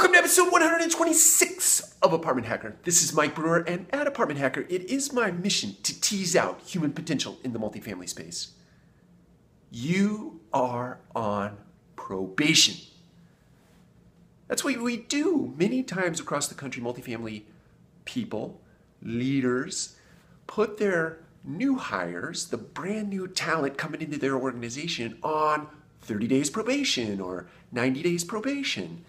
Welcome to episode 126 of Apartment Hacker. This is Mike Brewer, and at Apartment Hacker, it is my mission to tease out human potential in the multifamily space. You are on probation. That's what we do many times across the country. Multifamily people, leaders, put their new hires, the brand new talent coming into their organization, on 30 days probation or 90 days probation.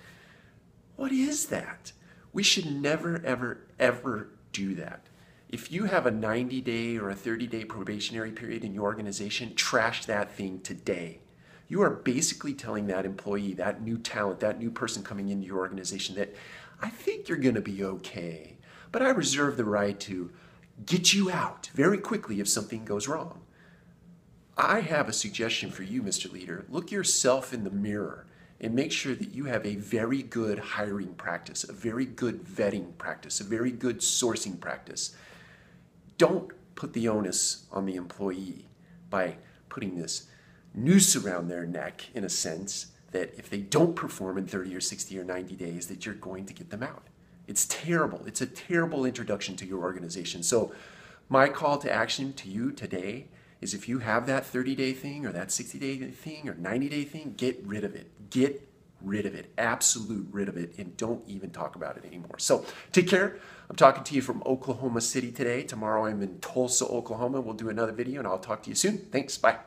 What is that? We should never, ever, ever do that. If you have a 90 day or a 30 day probationary period in your organization, trash that thing today. You are basically telling that employee, that new talent, that new person coming into your organization that I think you're going to be okay, but I reserve the right to get you out very quickly if something goes wrong. I have a suggestion for you, Mr. Leader. Look yourself in the mirror and make sure that you have a very good hiring practice, a very good vetting practice, a very good sourcing practice. Don't put the onus on the employee by putting this noose around their neck in a sense that if they don't perform in 30 or 60 or 90 days that you're going to get them out. It's terrible. It's a terrible introduction to your organization. So my call to action to you today is if you have that 30 day thing or that 60 day thing or 90 day thing, get rid of it. Get rid of it. Absolute rid of it. And don't even talk about it anymore. So take care. I'm talking to you from Oklahoma City today. Tomorrow I'm in Tulsa, Oklahoma. We'll do another video and I'll talk to you soon. Thanks. Bye.